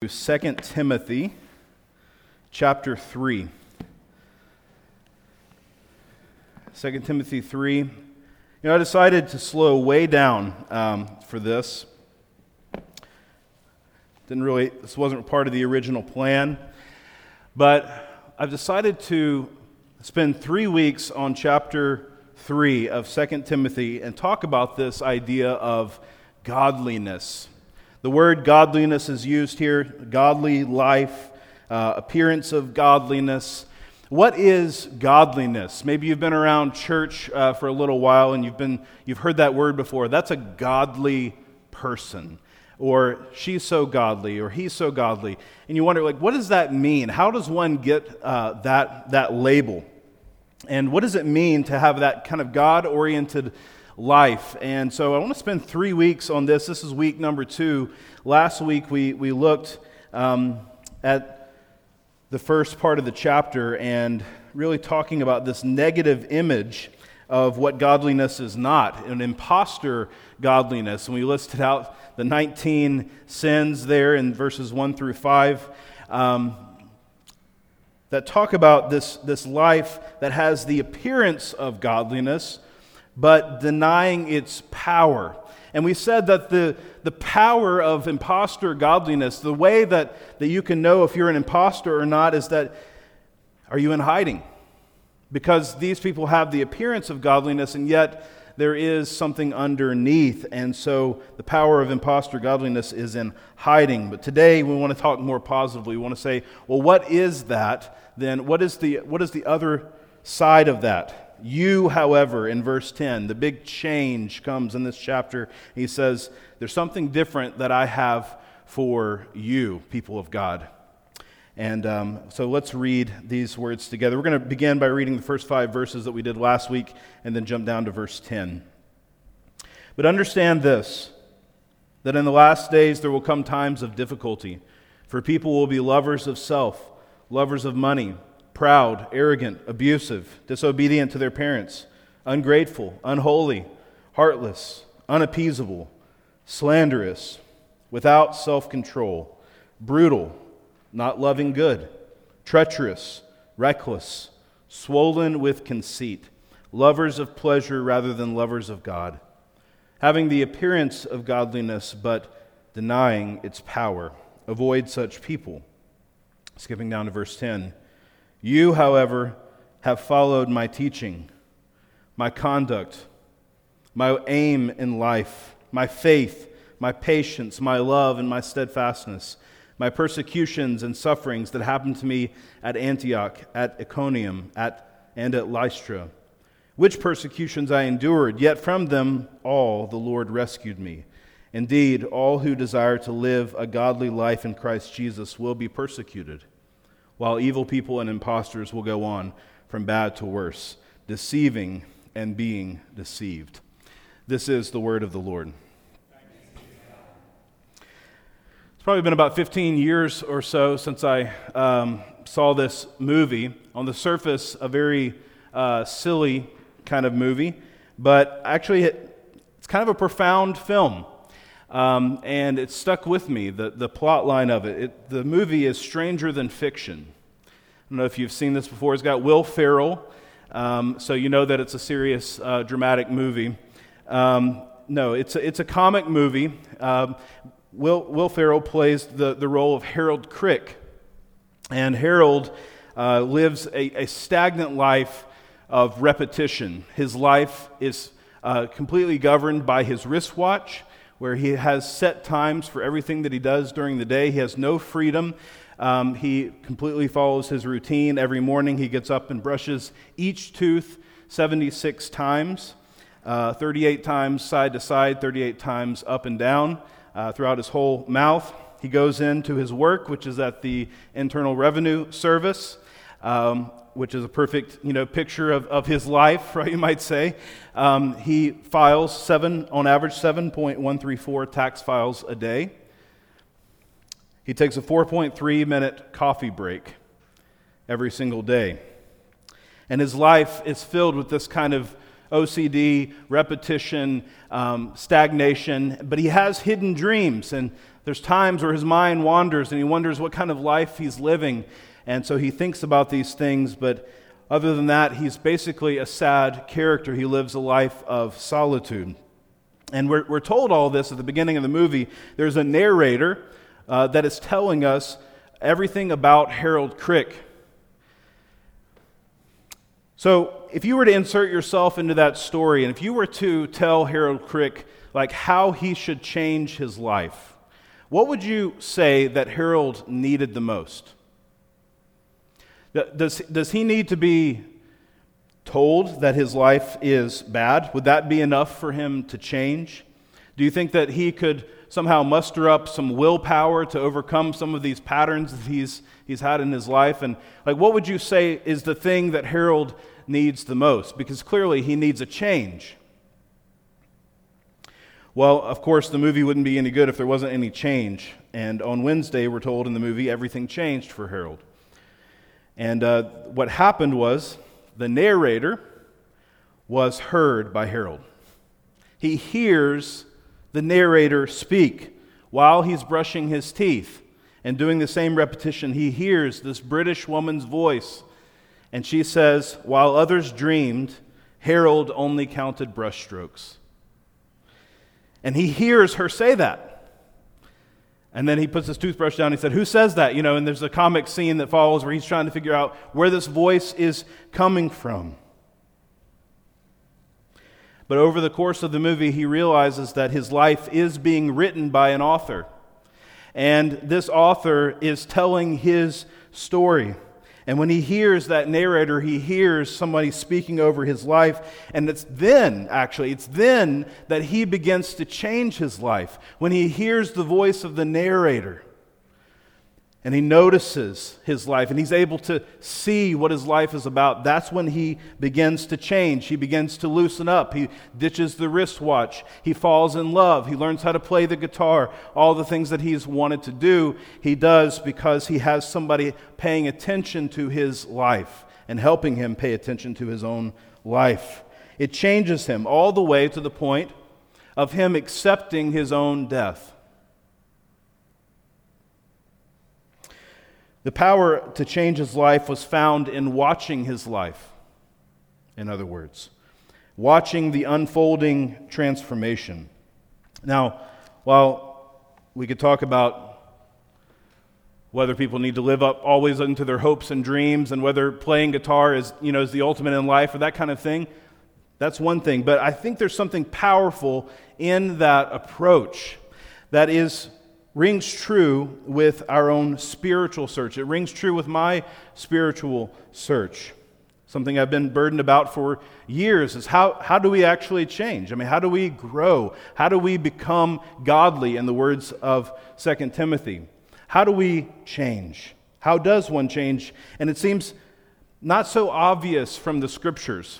2 Timothy chapter 3. 2 Timothy 3. You know, I decided to slow way down um, for this. Didn't really, this wasn't part of the original plan. But I've decided to spend three weeks on chapter 3 of 2 Timothy and talk about this idea of godliness the word godliness is used here godly life, uh, appearance of godliness. What is godliness? Maybe you've been around church uh, for a little while and you've, been, you've heard that word before. That's a godly person. Or she's so godly, or he's so godly. And you wonder, like, what does that mean? How does one get uh, that, that label? And what does it mean to have that kind of God oriented life. And so I want to spend three weeks on this. This is week number two. Last week we, we looked um, at the first part of the chapter and really talking about this negative image of what godliness is not an impostor godliness. And we listed out the 19 sins there in verses 1 through 5. Um, that talk about this, this life that has the appearance of godliness, but denying its power. And we said that the, the power of impostor godliness, the way that, that you can know if you're an impostor or not, is that are you in hiding? Because these people have the appearance of godliness, and yet there is something underneath. And so the power of impostor godliness is in hiding. But today we want to talk more positively. We want to say, well, what is that? Then what is the, what is the other side of that? You, however, in verse 10, the big change comes in this chapter. He says, There's something different that I have for you, people of God. And um, so let's read these words together. We're going to begin by reading the first five verses that we did last week and then jump down to verse 10. But understand this that in the last days there will come times of difficulty, for people will be lovers of self, lovers of money proud, arrogant, abusive, disobedient to their parents, ungrateful, unholy, heartless, unappeasable, slanderous, without self control, brutal, not loving good, treacherous, reckless, swollen with conceit, lovers of pleasure rather than lovers of God, having the appearance of godliness but denying its power. Avoid such people. Skipping down to verse 10. You, however, have followed my teaching, my conduct, my aim in life, my faith, my patience, my love, and my steadfastness, my persecutions and sufferings that happened to me at Antioch, at Iconium, at, and at Lystra, which persecutions I endured, yet from them all the Lord rescued me. Indeed, all who desire to live a godly life in Christ Jesus will be persecuted while evil people and impostors will go on from bad to worse, deceiving and being deceived. This is the word of the Lord. It's probably been about 15 years or so since I um, saw this movie. On the surface, a very uh, silly kind of movie, but actually, it, it's kind of a profound film. Um, and it stuck with me, the, the plot line of it. it. The movie is Stranger Than Fiction. I don't know if you've seen this before. It's got Will Ferrell, um, so you know that it's a serious, uh, dramatic movie. Um, no, it's a, it's a comic movie. Um, Will, Will Ferrell plays the, the role of Harold Crick. And Harold uh, lives a, a, stagnant life of repetition. His life is uh, completely governed by his wristwatch where he has set times for everything that he does during the day. He has no freedom. Um, he completely follows his routine. Every morning he gets up and brushes each tooth 76 times, uh, 38 times side to side, 38 times up and down uh, throughout his whole mouth. He goes into his work, which is at the Internal Revenue Service. Um, which is a perfect you know, picture of, of his life, right, you might say. Um, he files seven, on average, 7.134 tax files a day. He takes a 4.3 minute coffee break every single day. And his life is filled with this kind of OCD, repetition, um, stagnation, but he has hidden dreams. And there's times where his mind wanders and he wonders what kind of life he's living. And so he thinks about these things, but other than that, he's basically a sad character. He lives a life of solitude. And we're, we're told all this at the beginning of the movie. There's a narrator uh, that is telling us everything about Harold Crick. So, if you were to insert yourself into that story, and if you were to tell Harold Crick like how he should change his life, what would you say that Harold needed the most? Does, does he need to be told that his life is bad? Would that be enough for him to change? Do you think that he could somehow muster up some willpower to overcome some of these patterns that he's, he's had in his life? And like, what would you say is the thing that Harold needs the most? Because clearly he needs a change. Well, of course, the movie wouldn't be any good if there wasn't any change. And on Wednesday, we're told in the movie, everything changed for Harold. And uh, what happened was the narrator was heard by Harold. He hears the narrator speak while he's brushing his teeth and doing the same repetition. He hears this British woman's voice, and she says, While others dreamed, Harold only counted brushstrokes. And he hears her say that. And then he puts his toothbrush down. And He said, Who says that? You know, and there's a comic scene that follows where he's trying to figure out where this voice is coming from. But over the course of the movie, he realizes that his life is being written by an author. And this author is telling his story. And when he hears that narrator, he hears somebody speaking over his life. And it's then, actually, it's then that he begins to change his life. When he hears the voice of the narrator and he notices his life and he's able to see what his life is about, that's when he begins to change. He begins to loosen up. He ditches the wristwatch. He falls in love. He learns how to play the guitar. All the things that he's wanted to do, he does because he has somebody paying attention to his life and helping him pay attention to his own life. It changes him all the way to the point of him accepting his own death. The power to change his life was found in watching his life, in other words, watching the unfolding transformation. Now, while we could talk about whether people need to live up always into their hopes and dreams and whether playing guitar is, you know, is the ultimate in life or that kind of thing, that's one thing. But I think there's something powerful in that approach that is rings true with our own spiritual search. It rings true with my spiritual search. Something I've been burdened about for years is how, how do we actually change? I mean, how do we grow? How do we become godly, in the words of 2 Timothy? How do we change? How does one change? And it seems not so obvious from the scriptures.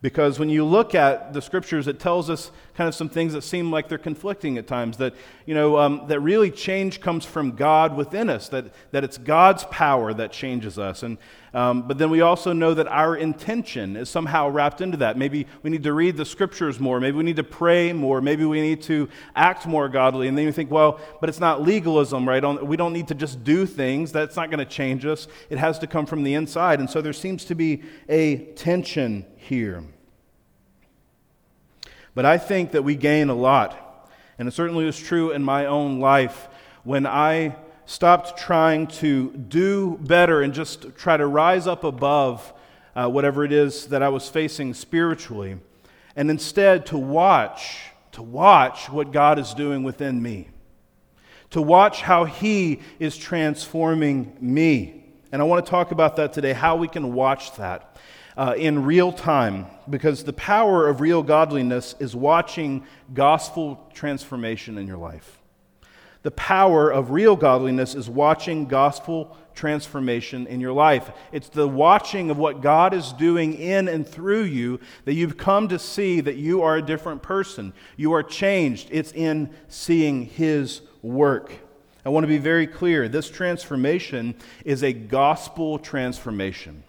Because when you look at the scriptures, it tells us kind of some things that seem like they're conflicting at times. That, you know, um, that really change comes from God within us, that, that it's God's power that changes us. And, um, but then we also know that our intention is somehow wrapped into that. Maybe we need to read the scriptures more. Maybe we need to pray more. Maybe we need to act more godly. And then you think, well, but it's not legalism, right? We don't need to just do things. That's not going to change us. It has to come from the inside. And so there seems to be a tension here. But I think that we gain a lot. And it certainly was true in my own life when I stopped trying to do better and just try to rise up above uh, whatever it is that I was facing spiritually, and instead to watch, to watch what God is doing within me, to watch how He is transforming me. And I want to talk about that today, how we can watch that uh, in real time because the power of real godliness is watching gospel transformation in your life. The power of real godliness is watching gospel transformation in your life. It's the watching of what God is doing in and through you that you've come to see that you are a different person. You are changed. It's in seeing His work. I want to be very clear this transformation is a gospel transformation.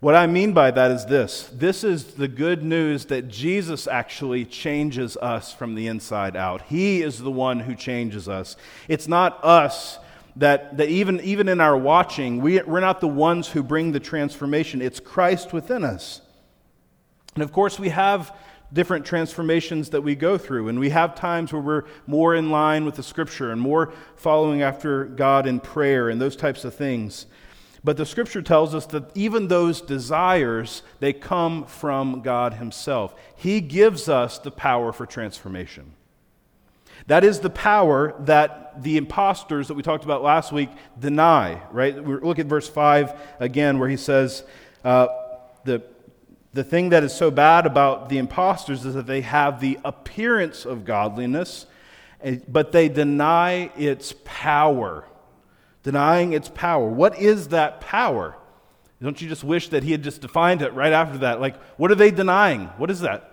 What I mean by that is this this is the good news that Jesus actually changes us from the inside out. He is the one who changes us. It's not us that, that even, even in our watching, we, we're not the ones who bring the transformation, it's Christ within us. And of course, we have different transformations that we go through, and we have times where we're more in line with the Scripture and more following after God in prayer and those types of things. But the scripture tells us that even those desires, they come from God Himself. He gives us the power for transformation. That is the power that the impostors that we talked about last week deny, right? Look at verse 5 again, where he says, uh, the, the thing that is so bad about the impostors is that they have the appearance of godliness, eh, but they deny its power denying its power. What is that power? Don't you just wish that he had just defined it right after that? Like, what are they denying? What is that?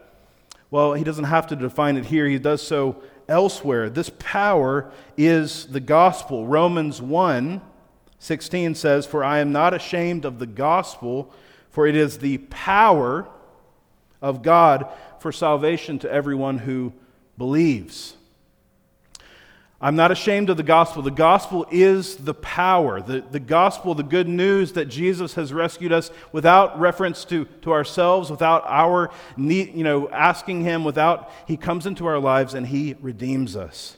Well, he doesn't have to define it here, he does so elsewhere. This power is the gospel. Romans 1 16 says, For I am not ashamed of the gospel, for it is the power of God for salvation to everyone who believes. I'm not ashamed of the gospel. The gospel is the power. The, the gospel, the good news that Jesus has rescued us without reference to, to ourselves, without our need, you know, asking Him, without He comes into our lives and He redeems us.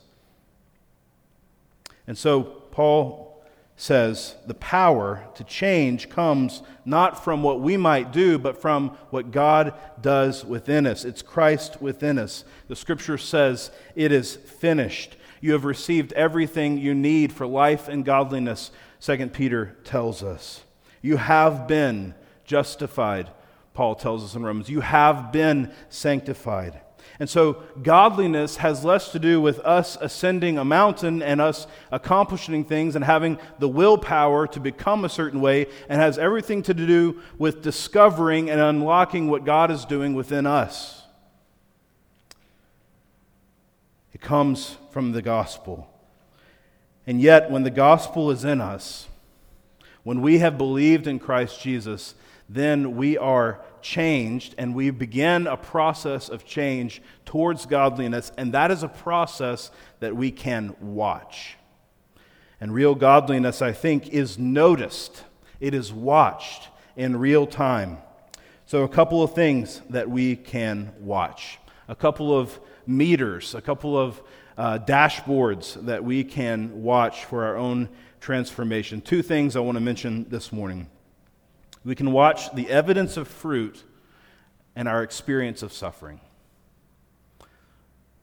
And so Paul says the power to change comes not from what we might do, but from what God does within us. It's Christ within us. The scripture says it is finished. You have received everything you need for life and godliness, 2 Peter tells us. You have been justified, Paul tells us in Romans. You have been sanctified. And so, godliness has less to do with us ascending a mountain and us accomplishing things and having the willpower to become a certain way, and has everything to do with discovering and unlocking what God is doing within us. It comes from the gospel. And yet, when the gospel is in us, when we have believed in Christ Jesus, then we are changed and we begin a process of change towards godliness, and that is a process that we can watch. And real godliness, I think, is noticed, it is watched in real time. So, a couple of things that we can watch, a couple of meters, a couple of uh, dashboards that we can watch for our own transformation. Two things I want to mention this morning. We can watch the evidence of fruit and our experience of suffering.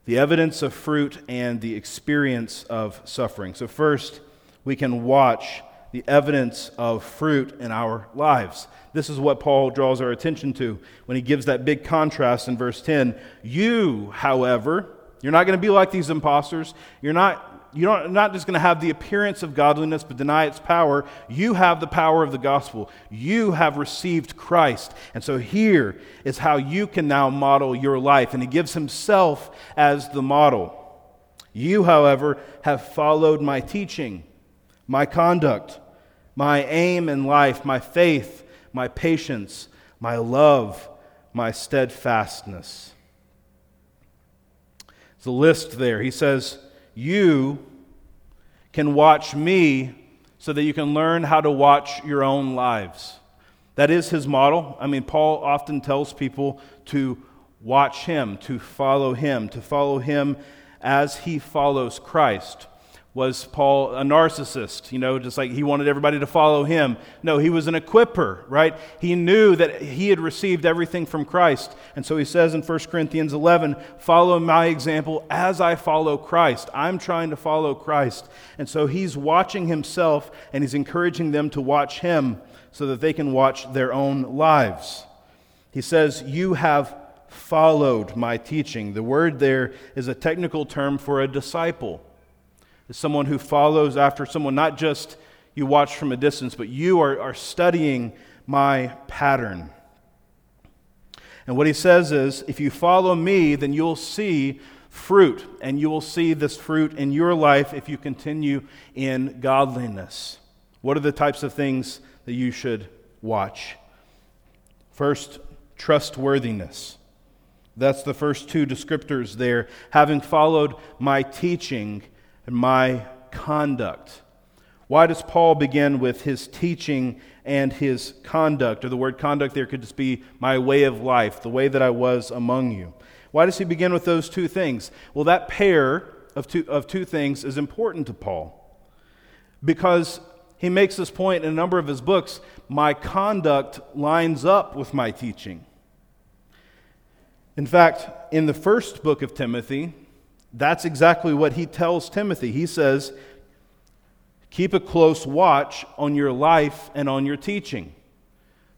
The evidence of fruit and the experience of suffering. So, first, we can watch the evidence of fruit in our lives. This is what Paul draws our attention to when he gives that big contrast in verse 10. You, however, you're not going to be like these imposters. You're not, you're not just going to have the appearance of godliness but deny its power. You have the power of the gospel. You have received Christ. And so here is how you can now model your life. And he gives himself as the model. You, however, have followed my teaching, my conduct my aim in life, my faith, my patience, my love, my steadfastness. It's a list there. He says, You can watch me so that you can learn how to watch your own lives. That is his model. I mean, Paul often tells people to watch him, to follow him, to follow him as he follows Christ. Was Paul a narcissist? You know, just like he wanted everybody to follow him. No, he was an equiper, right? He knew that he had received everything from Christ. And so he says in 1 Corinthians 11, Follow my example as I follow Christ. I'm trying to follow Christ. And so he's watching himself and he's encouraging them to watch him so that they can watch their own lives. He says, You have followed my teaching. The word there is a technical term for a disciple is someone who follows after someone, not just you watch from a distance, but you are, are studying my pattern. And what he says is if you follow me, then you'll see fruit, and you will see this fruit in your life if you continue in godliness. What are the types of things that you should watch? First, trustworthiness. That's the first two descriptors there, having followed my teaching and my conduct. Why does Paul begin with his teaching and his conduct? Or the word conduct there could just be my way of life, the way that I was among you. Why does he begin with those two things? Well, that pair of two, of two things is important to Paul because he makes this point in a number of his books my conduct lines up with my teaching. In fact, in the first book of Timothy, that's exactly what he tells Timothy. He says, Keep a close watch on your life and on your teaching.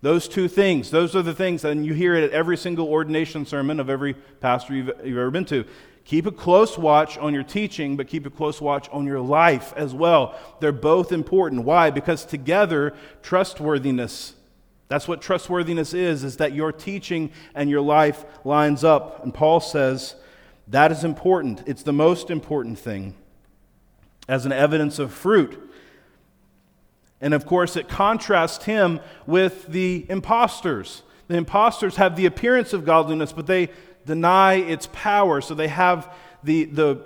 Those two things, those are the things, and you hear it at every single ordination sermon of every pastor you've, you've ever been to. Keep a close watch on your teaching, but keep a close watch on your life as well. They're both important. Why? Because together, trustworthiness that's what trustworthiness is, is that your teaching and your life lines up. And Paul says that is important. It's the most important thing as an evidence of fruit. And of course, it contrasts him with the imposters. The imposters have the appearance of godliness, but they deny its power. So they have the, the,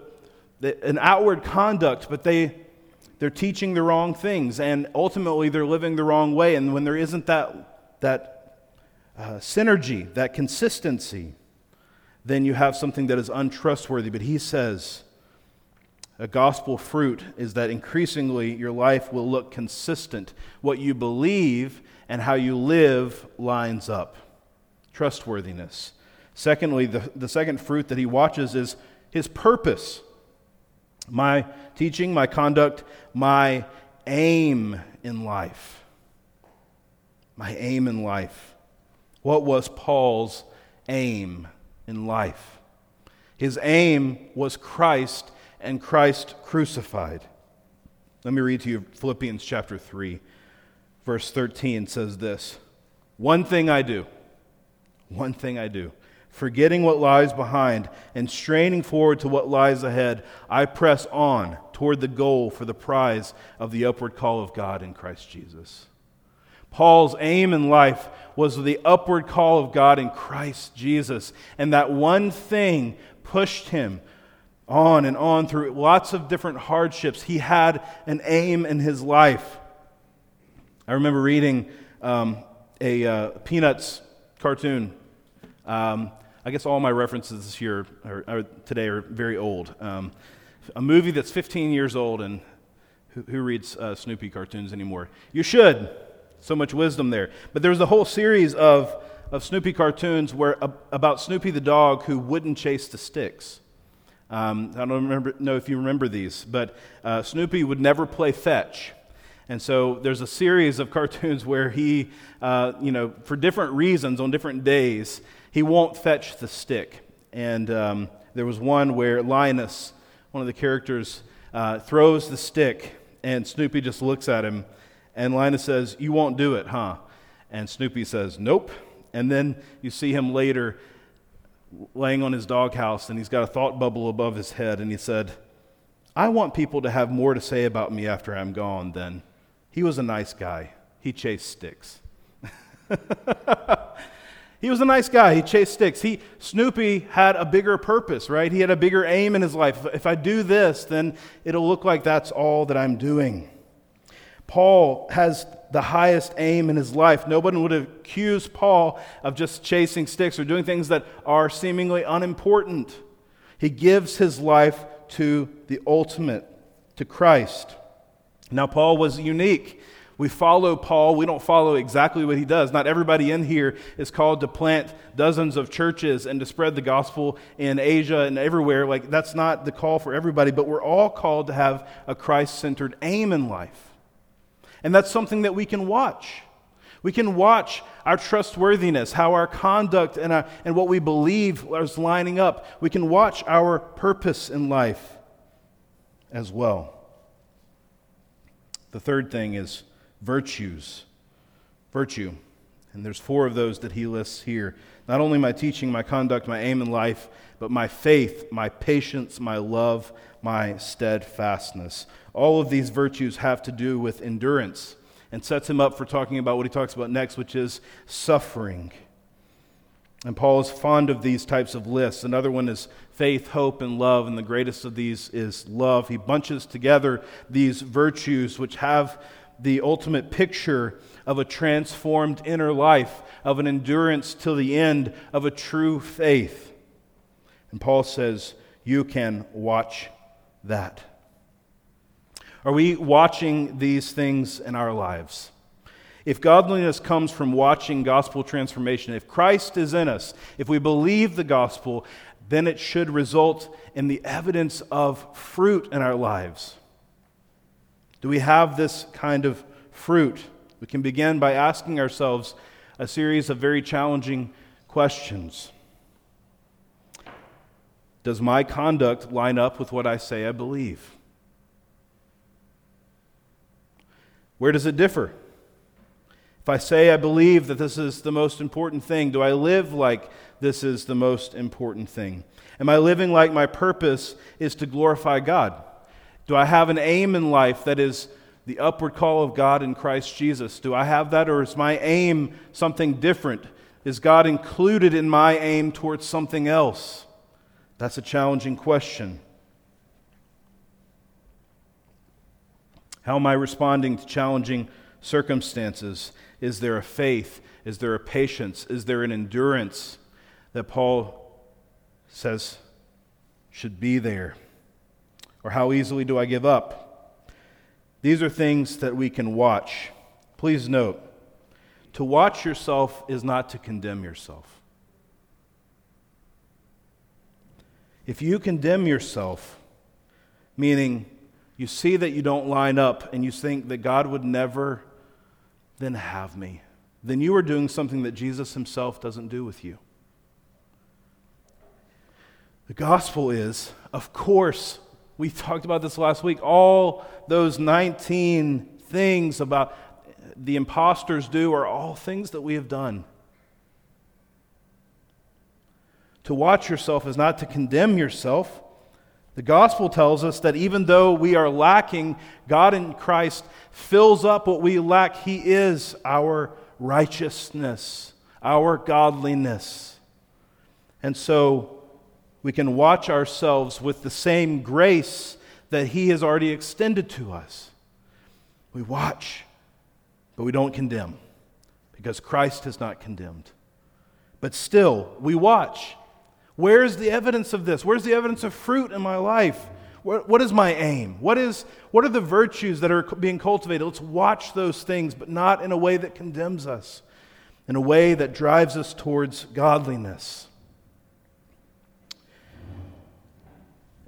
the, an outward conduct, but they, they're teaching the wrong things. And ultimately, they're living the wrong way. And when there isn't that that uh, synergy, that consistency, then you have something that is untrustworthy. But he says a gospel fruit is that increasingly your life will look consistent. What you believe and how you live lines up. Trustworthiness. Secondly, the, the second fruit that he watches is his purpose. My teaching, my conduct, my aim in life my aim in life. What was Paul's aim in life? His aim was Christ and Christ crucified. Let me read to you Philippians chapter 3, verse 13 says this One thing I do, one thing I do, forgetting what lies behind and straining forward to what lies ahead, I press on toward the goal for the prize of the upward call of God in Christ Jesus. Paul's aim in life was the upward call of God in Christ Jesus. And that one thing pushed him on and on through lots of different hardships. He had an aim in his life. I remember reading um, a uh, Peanuts cartoon. Um, I guess all my references this year or, today are very old. Um, a movie that's 15 years old, and who, who reads uh, Snoopy cartoons anymore? You should. So much wisdom there. But there was a whole series of, of Snoopy cartoons where, about Snoopy the dog who wouldn't chase the sticks. Um, I don't remember, know if you remember these, but uh, Snoopy would never play fetch. And so there's a series of cartoons where he, uh, you know, for different reasons on different days, he won't fetch the stick. And um, there was one where Linus, one of the characters, uh, throws the stick, and Snoopy just looks at him and Linus says, You won't do it, huh? And Snoopy says, Nope. And then you see him later laying on his doghouse and he's got a thought bubble above his head and he said, I want people to have more to say about me after I'm gone than he was a nice guy. He chased sticks. he was a nice guy. He chased sticks. He, Snoopy had a bigger purpose, right? He had a bigger aim in his life. If I do this, then it'll look like that's all that I'm doing. Paul has the highest aim in his life. Nobody would accuse Paul of just chasing sticks or doing things that are seemingly unimportant. He gives his life to the ultimate, to Christ. Now, Paul was unique. We follow Paul. We don't follow exactly what he does. Not everybody in here is called to plant dozens of churches and to spread the gospel in Asia and everywhere. Like, that's not the call for everybody, but we're all called to have a Christ centered aim in life. And that's something that we can watch. We can watch our trustworthiness, how our conduct and, our, and what we believe is lining up. We can watch our purpose in life as well. The third thing is virtues. Virtue. And there's four of those that he lists here. Not only my teaching, my conduct, my aim in life, but my faith, my patience, my love, my steadfastness. All of these virtues have to do with endurance, and sets him up for talking about what he talks about next, which is suffering. And Paul is fond of these types of lists. Another one is faith, hope, and love, and the greatest of these is love. He bunches together these virtues which have the ultimate picture of a transformed inner life, of an endurance till the end, of a true faith. And Paul says, You can watch that. Are we watching these things in our lives? If godliness comes from watching gospel transformation, if Christ is in us, if we believe the gospel, then it should result in the evidence of fruit in our lives. Do we have this kind of fruit? We can begin by asking ourselves a series of very challenging questions. Does my conduct line up with what I say I believe? Where does it differ? If I say I believe that this is the most important thing, do I live like this is the most important thing? Am I living like my purpose is to glorify God? Do I have an aim in life that is the upward call of God in Christ Jesus? Do I have that, or is my aim something different? Is God included in my aim towards something else? That's a challenging question. How am I responding to challenging circumstances? Is there a faith? Is there a patience? Is there an endurance that Paul says should be there? Or how easily do I give up? These are things that we can watch. Please note to watch yourself is not to condemn yourself. If you condemn yourself, meaning you see that you don't line up and you think that God would never then have me, then you are doing something that Jesus himself doesn't do with you. The gospel is, of course, we talked about this last week, all those 19 things about the impostors do are all things that we have done. To watch yourself is not to condemn yourself the gospel tells us that even though we are lacking, God in Christ fills up what we lack. He is our righteousness, our godliness. And so we can watch ourselves with the same grace that He has already extended to us. We watch, but we don't condemn because Christ has not condemned. But still, we watch Where's the evidence of this? Where's the evidence of fruit in my life? What, is my aim? What, is, what are the virtues that are being cultivated? Let's watch those things, but not in a way that condemns us, in a way that drives us towards godliness.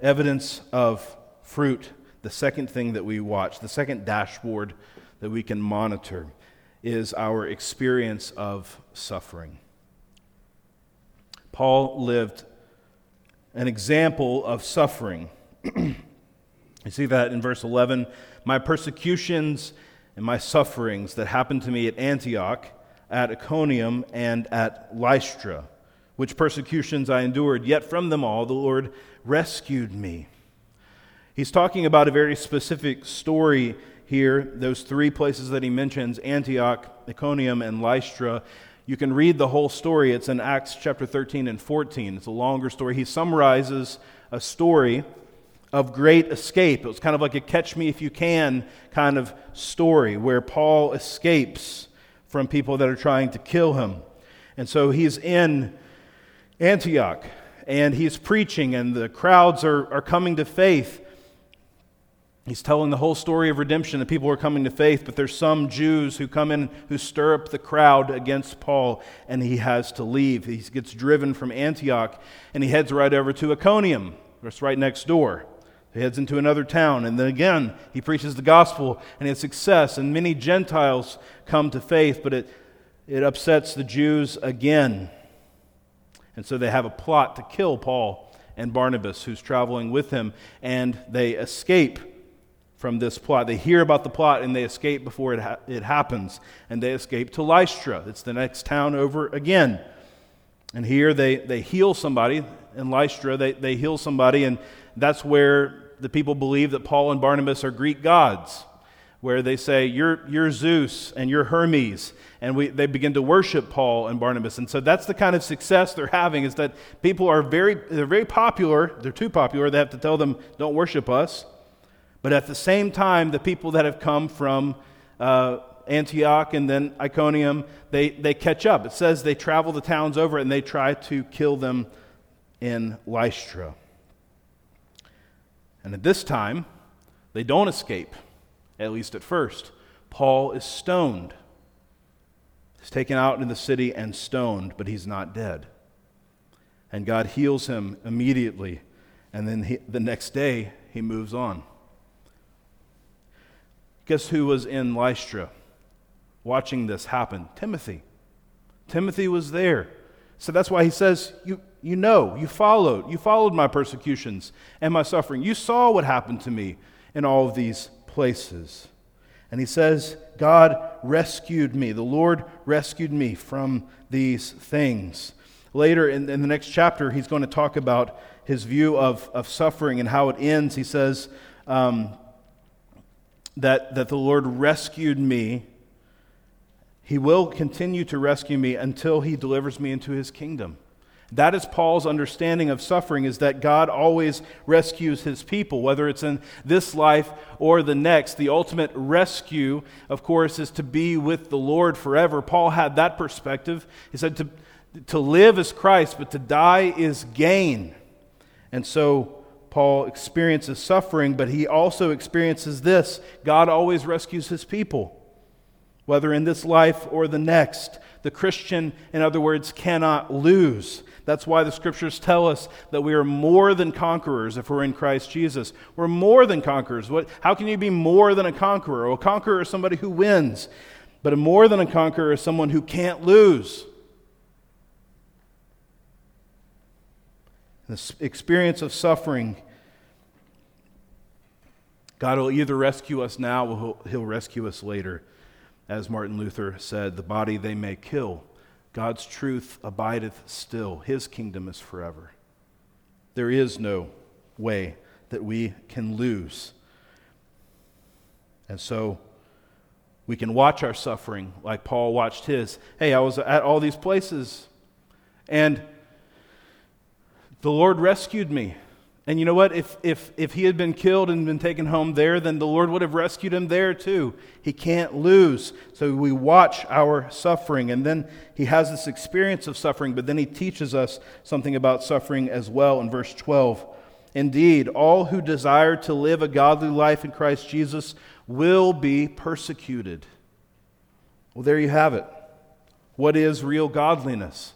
Evidence of fruit, the second thing that we watch, the second dashboard that we can monitor, is our experience of suffering. Paul lived an example of suffering. you see that in verse 11. My persecutions and my sufferings that happened to me at Antioch, at Iconium, and at Lystra, which persecutions I endured, yet from them all the Lord rescued me. He's talking about a very specific story here, those three places that he mentions Antioch, Iconium, and Lystra. You can read the whole story. It's in Acts chapter 13 and 14. It's a longer story. He summarizes a story of great escape. It was kind of like a catch me if you can kind of story where Paul escapes from people that are trying to kill him. And so he's in Antioch and he's preaching, and the crowds are, are coming to faith. He's telling the whole story of redemption, and people are coming to faith, but there's some Jews who come in who stir up the crowd against Paul, and he has to leave. He gets driven from Antioch, and he heads right over to Iconium, that's right next door. He heads into another town, and then again, he preaches the gospel, and has success, and many Gentiles come to faith, but it, it upsets the Jews again. And so they have a plot to kill Paul and Barnabas, who's traveling with him, and they escape from this plot. They hear about the plot and they escape before it, ha- it happens. And they escape to Lystra. It's the next town over again. And here they, they heal somebody. In Lystra, they, they heal somebody, and that's where the people believe that Paul and Barnabas are Greek gods. Where they say, You're, you're Zeus and you're Hermes. And we, they begin to worship Paul and Barnabas. And so that's the kind of success they're having is that people are very, they're very popular. They're too popular. They have to tell them, Don't worship us. But at the same time, the people that have come from uh, Antioch and then Iconium, they, they catch up. It says they travel the towns over and they try to kill them in Lystra. And at this time, they don't escape at least at first. Paul is stoned. He's taken out in the city and stoned, but he's not dead. And God heals him immediately. And then he, the next day, he moves on. Guess who was in Lystra watching this happen? Timothy. Timothy was there. So that's why he says, You, you know, you followed. You followed my persecutions and my suffering. You saw what happened to me in all of these places. And he says, God rescued me. The Lord rescued me from these things. Later in, in, the next chapter, he's going to talk about his view of, of suffering and how it ends. He says um, that, that the Lord rescued me. He will continue to rescue me until he delivers me into his kingdom. That is Paul's understanding of suffering is that God always rescues his people, whether it's in this life or the next. The ultimate rescue, of course, is to be with the Lord forever. Paul had that perspective. He said to, to live is Christ, but to die is gain. And so Paul experiences suffering, but he also experiences this God always rescues his people, whether in this life or the next. The Christian, in other words, cannot lose. That's why the scriptures tell us that we are more than conquerors if we're in Christ Jesus. We're more than conquerors. What, how can you be more than a conqueror? A conqueror is somebody who wins, but a more than a conqueror is someone who can't lose. This experience of suffering, God will either rescue us now or he'll rescue us later. As Martin Luther said, the body they may kill God's truth abideth still, his kingdom is forever. There is no way that we can lose. And so we can watch our suffering like Paul watched his. Hey, I was at all these places and the Lord rescued me. And you know what? If, if, if he had been killed and been taken home there, then the Lord would have rescued him there too. He can't lose. So we watch our suffering. And then he has this experience of suffering, but then he teaches us something about suffering as well in verse 12. Indeed, all who desire to live a godly life in Christ Jesus will be persecuted. Well, there you have it. What is real godliness?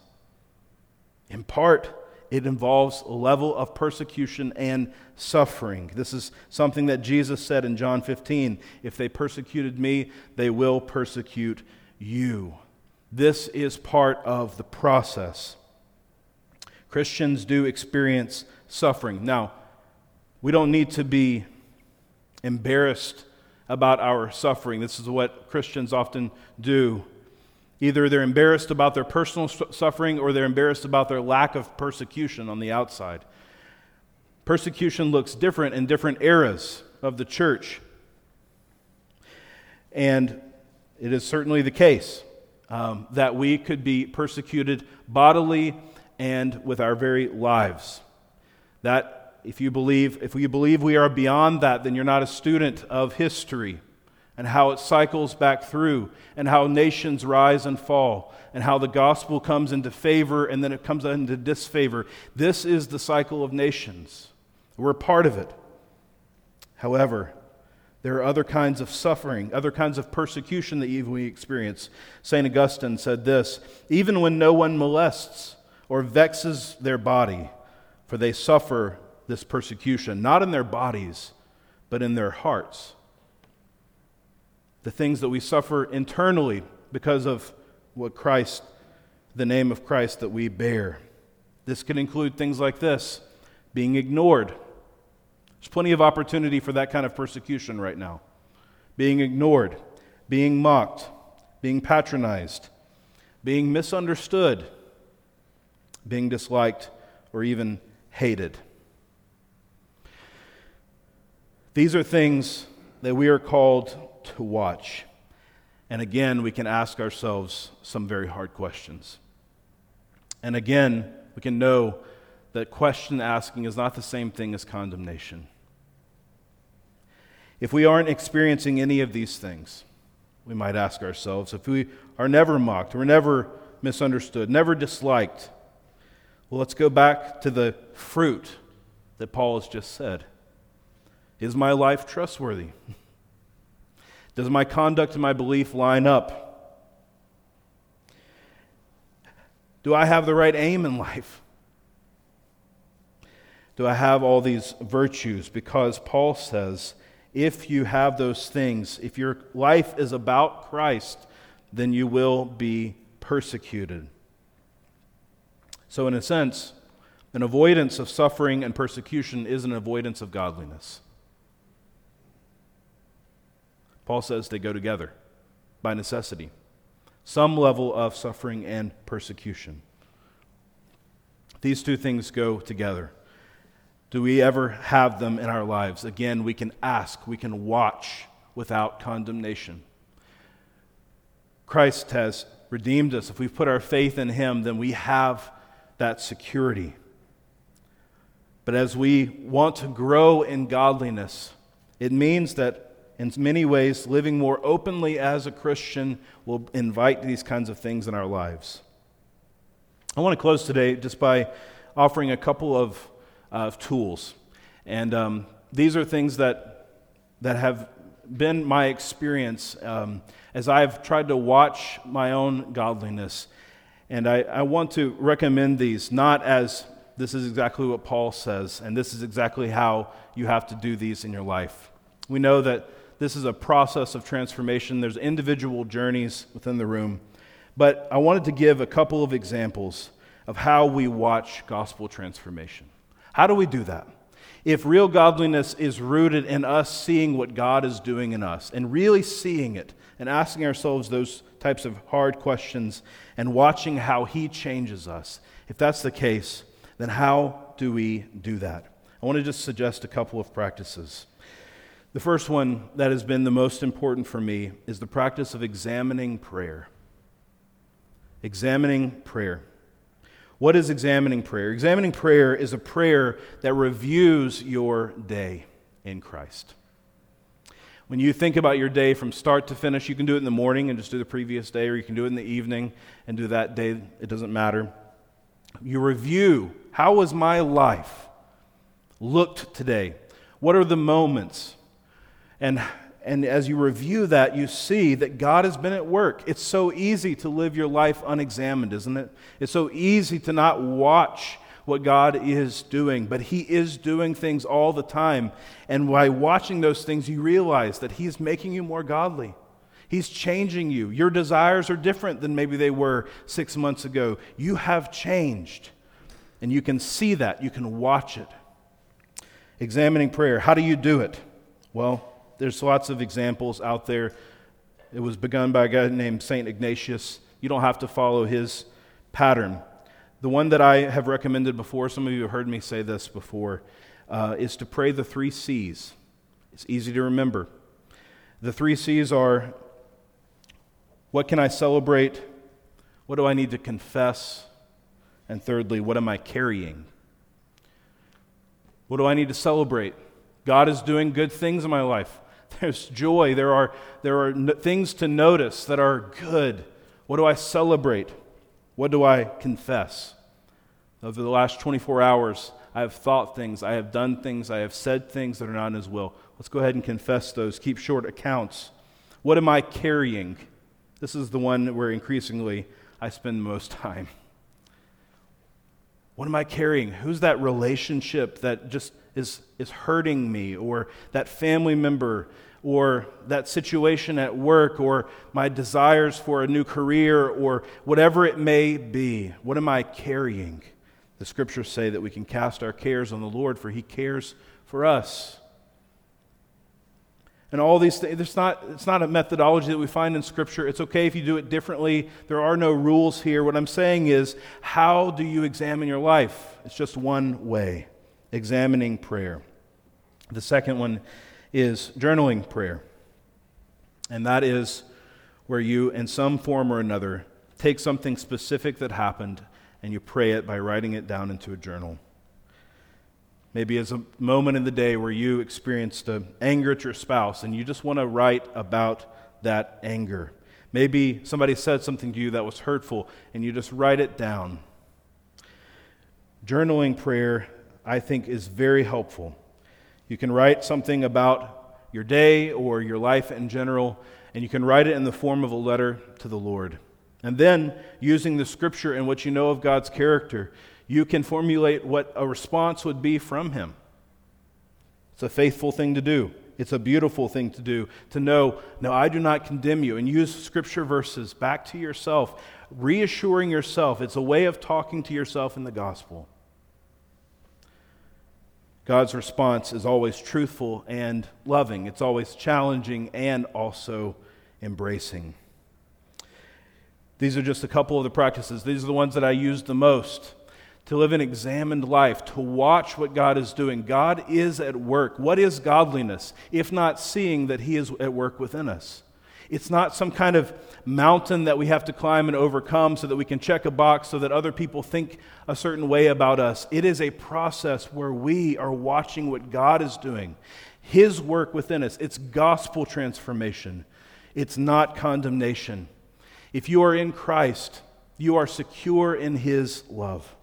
In part, it involves a level of persecution and suffering. This is something that Jesus said in John 15 If they persecuted me, they will persecute you. This is part of the process. Christians do experience suffering. Now, we don't need to be embarrassed about our suffering. This is what Christians often do. Either they're embarrassed about their personal suffering or they're embarrassed about their lack of persecution on the outside. Persecution looks different in different eras of the church. And it is certainly the case um, that we could be persecuted bodily and with our very lives. That if you believe, if you believe we are beyond that, then you're not a student of history and how it cycles back through, and how nations rise and fall, and how the gospel comes into favor and then it comes into disfavor. This is the cycle of nations. We're part of it. However, there are other kinds of suffering, other kinds of persecution that even we experience. St. Augustine said this Even when no one molests or vexes their body, for they suffer this persecution, not in their bodies, but in their hearts the things that we suffer internally because of what Christ, the name of Christ that we bear. This can include things like this being ignored. There's plenty of opportunity for that kind of persecution right now. Being ignored, being mocked, being patronized, being misunderstood, being disliked, or even hated. These are things that we are called to watch. And again, we can ask ourselves some very hard questions. And again, we can know that question asking is not the same thing as condemnation. If we aren't experiencing any of these things, we might ask ourselves if we are never mocked, we're never misunderstood, never disliked, well, let's go back to the fruit that Paul has just said. Is my life trustworthy? Does my conduct and my belief line up? Do I have the right aim in life? Do I have all these virtues? Because Paul says, if you have those things, if your life is about Christ, then you will be persecuted. So, in a sense, an avoidance of suffering and persecution is an avoidance of godliness. Paul says they go together by necessity. Some level of suffering and persecution. These two things go together. Do we ever have them in our lives? Again, we can ask, we can watch without condemnation. Christ has redeemed us. If we've put our faith in Him, then we have that security. But as we want to grow in godliness, it means that in many ways, living more openly as a Christian will invite these kinds of things in our lives. I want to close today just by offering a couple of uh, tools. And um, these are things that, that have been my experience um, as I've tried to watch my own godliness and I, I want to recommend these not as this is exactly what Paul says, and this is exactly how you have to do these in your life. We know that this is a process of transformation, there's individual journeys within the room. But I wanted to give a couple of examples of how we watch gospel transformation. How do we do that? If real godliness is rooted in us seeing what God is doing in us and really seeing it and asking ourselves those types of hard questions and watching how He changes us. If that's the case, then how do we do that? I want to just suggest a couple of practices. The first one that has been the most important for me is the practice of examining prayer. Examining prayer. What is examining prayer? Examining prayer is a prayer that reviews your day in Christ. When you think about your day from start to finish, you can do it in the morning and just do the previous day, or you can do it in the evening and do that day. It doesn't matter. You review how was my life looked today? What are the moments? And, and as you review that, you see that God has been at work. It's so easy to live your life unexamined, isn't it? It's so easy to not watch what God is doing, but He is doing things all the time. And by watching those things, you realize that He's making you more godly. He's changing you. Your desires are different than maybe they were six months ago. You have changed. And you can see that, you can watch it. Examining prayer. How do you do it? Well, there's lots of examples out there. It was begun by a guy named St. Ignatius. You don't have to follow his pattern. The one that I have recommended before, some of you have heard me say this before, uh, is to pray the three C's. It's easy to remember. The three C's are what can I celebrate? What do I need to confess? And thirdly, what am I carrying? What do I need to celebrate? God is doing good things in my life. There's joy. There are, there are no, things to notice that are good. What do I celebrate? What do I confess? Over the last 24 hours, I have thought things, I have done things, I have said things that are not in His will. Let's go ahead and confess those. Keep short accounts. What am I carrying? This is the one where increasingly I spend most time. What am I carrying? Who's that relationship that just is, is hurting me, or that family member or that situation at work or my desires for a new career or whatever it may be. What am I carrying? The scriptures say that we can cast our cares on the Lord, for he cares for us. And all these things, it's not, it's not a methodology that we find in Scripture. It's okay if you do it differently. There are no rules here. What I'm saying is, how do you examine your life? It's just one way examining prayer. The second one is journaling prayer. And that is where you, in some form or another, take something specific that happened and you pray it by writing it down into a journal. Maybe it's a moment in the day where you experienced anger at your spouse and you just want to write about that anger. Maybe somebody said something to you that was hurtful and you just write it down. Journaling prayer, I think, is very helpful. You can write something about your day or your life in general, and you can write it in the form of a letter to the Lord. And then, using the scripture and what you know of God's character, you can formulate what a response would be from Him. It's a faithful thing to do. It's a beautiful thing to do to know, no, I do not condemn you, and use scripture verses back to yourself, reassuring yourself. It's a way of talking to yourself in the gospel. God's response is always truthful and loving, it's always challenging and also embracing. These are just a couple of the practices. These are the ones that I use the most to live an examined life, to watch what God is doing. God is at work. What is godliness if not seeing that He is at work within us? It's not some kind of mountain that we have to climb and overcome so that we can check a box so that other people think a certain way about us. It is a process where we are watching what God is doing, His work within us. It's gospel transformation, it's not condemnation. If you are in Christ, you are secure in His love.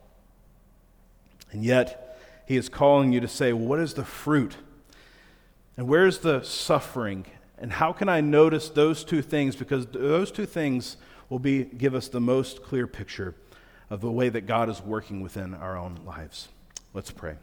And yet, He is calling you to say, well, What is the fruit? And where's the suffering? And how can I notice those two things? Because those two things will be, give us the most clear picture of the way that God is working within our own lives. Let's pray.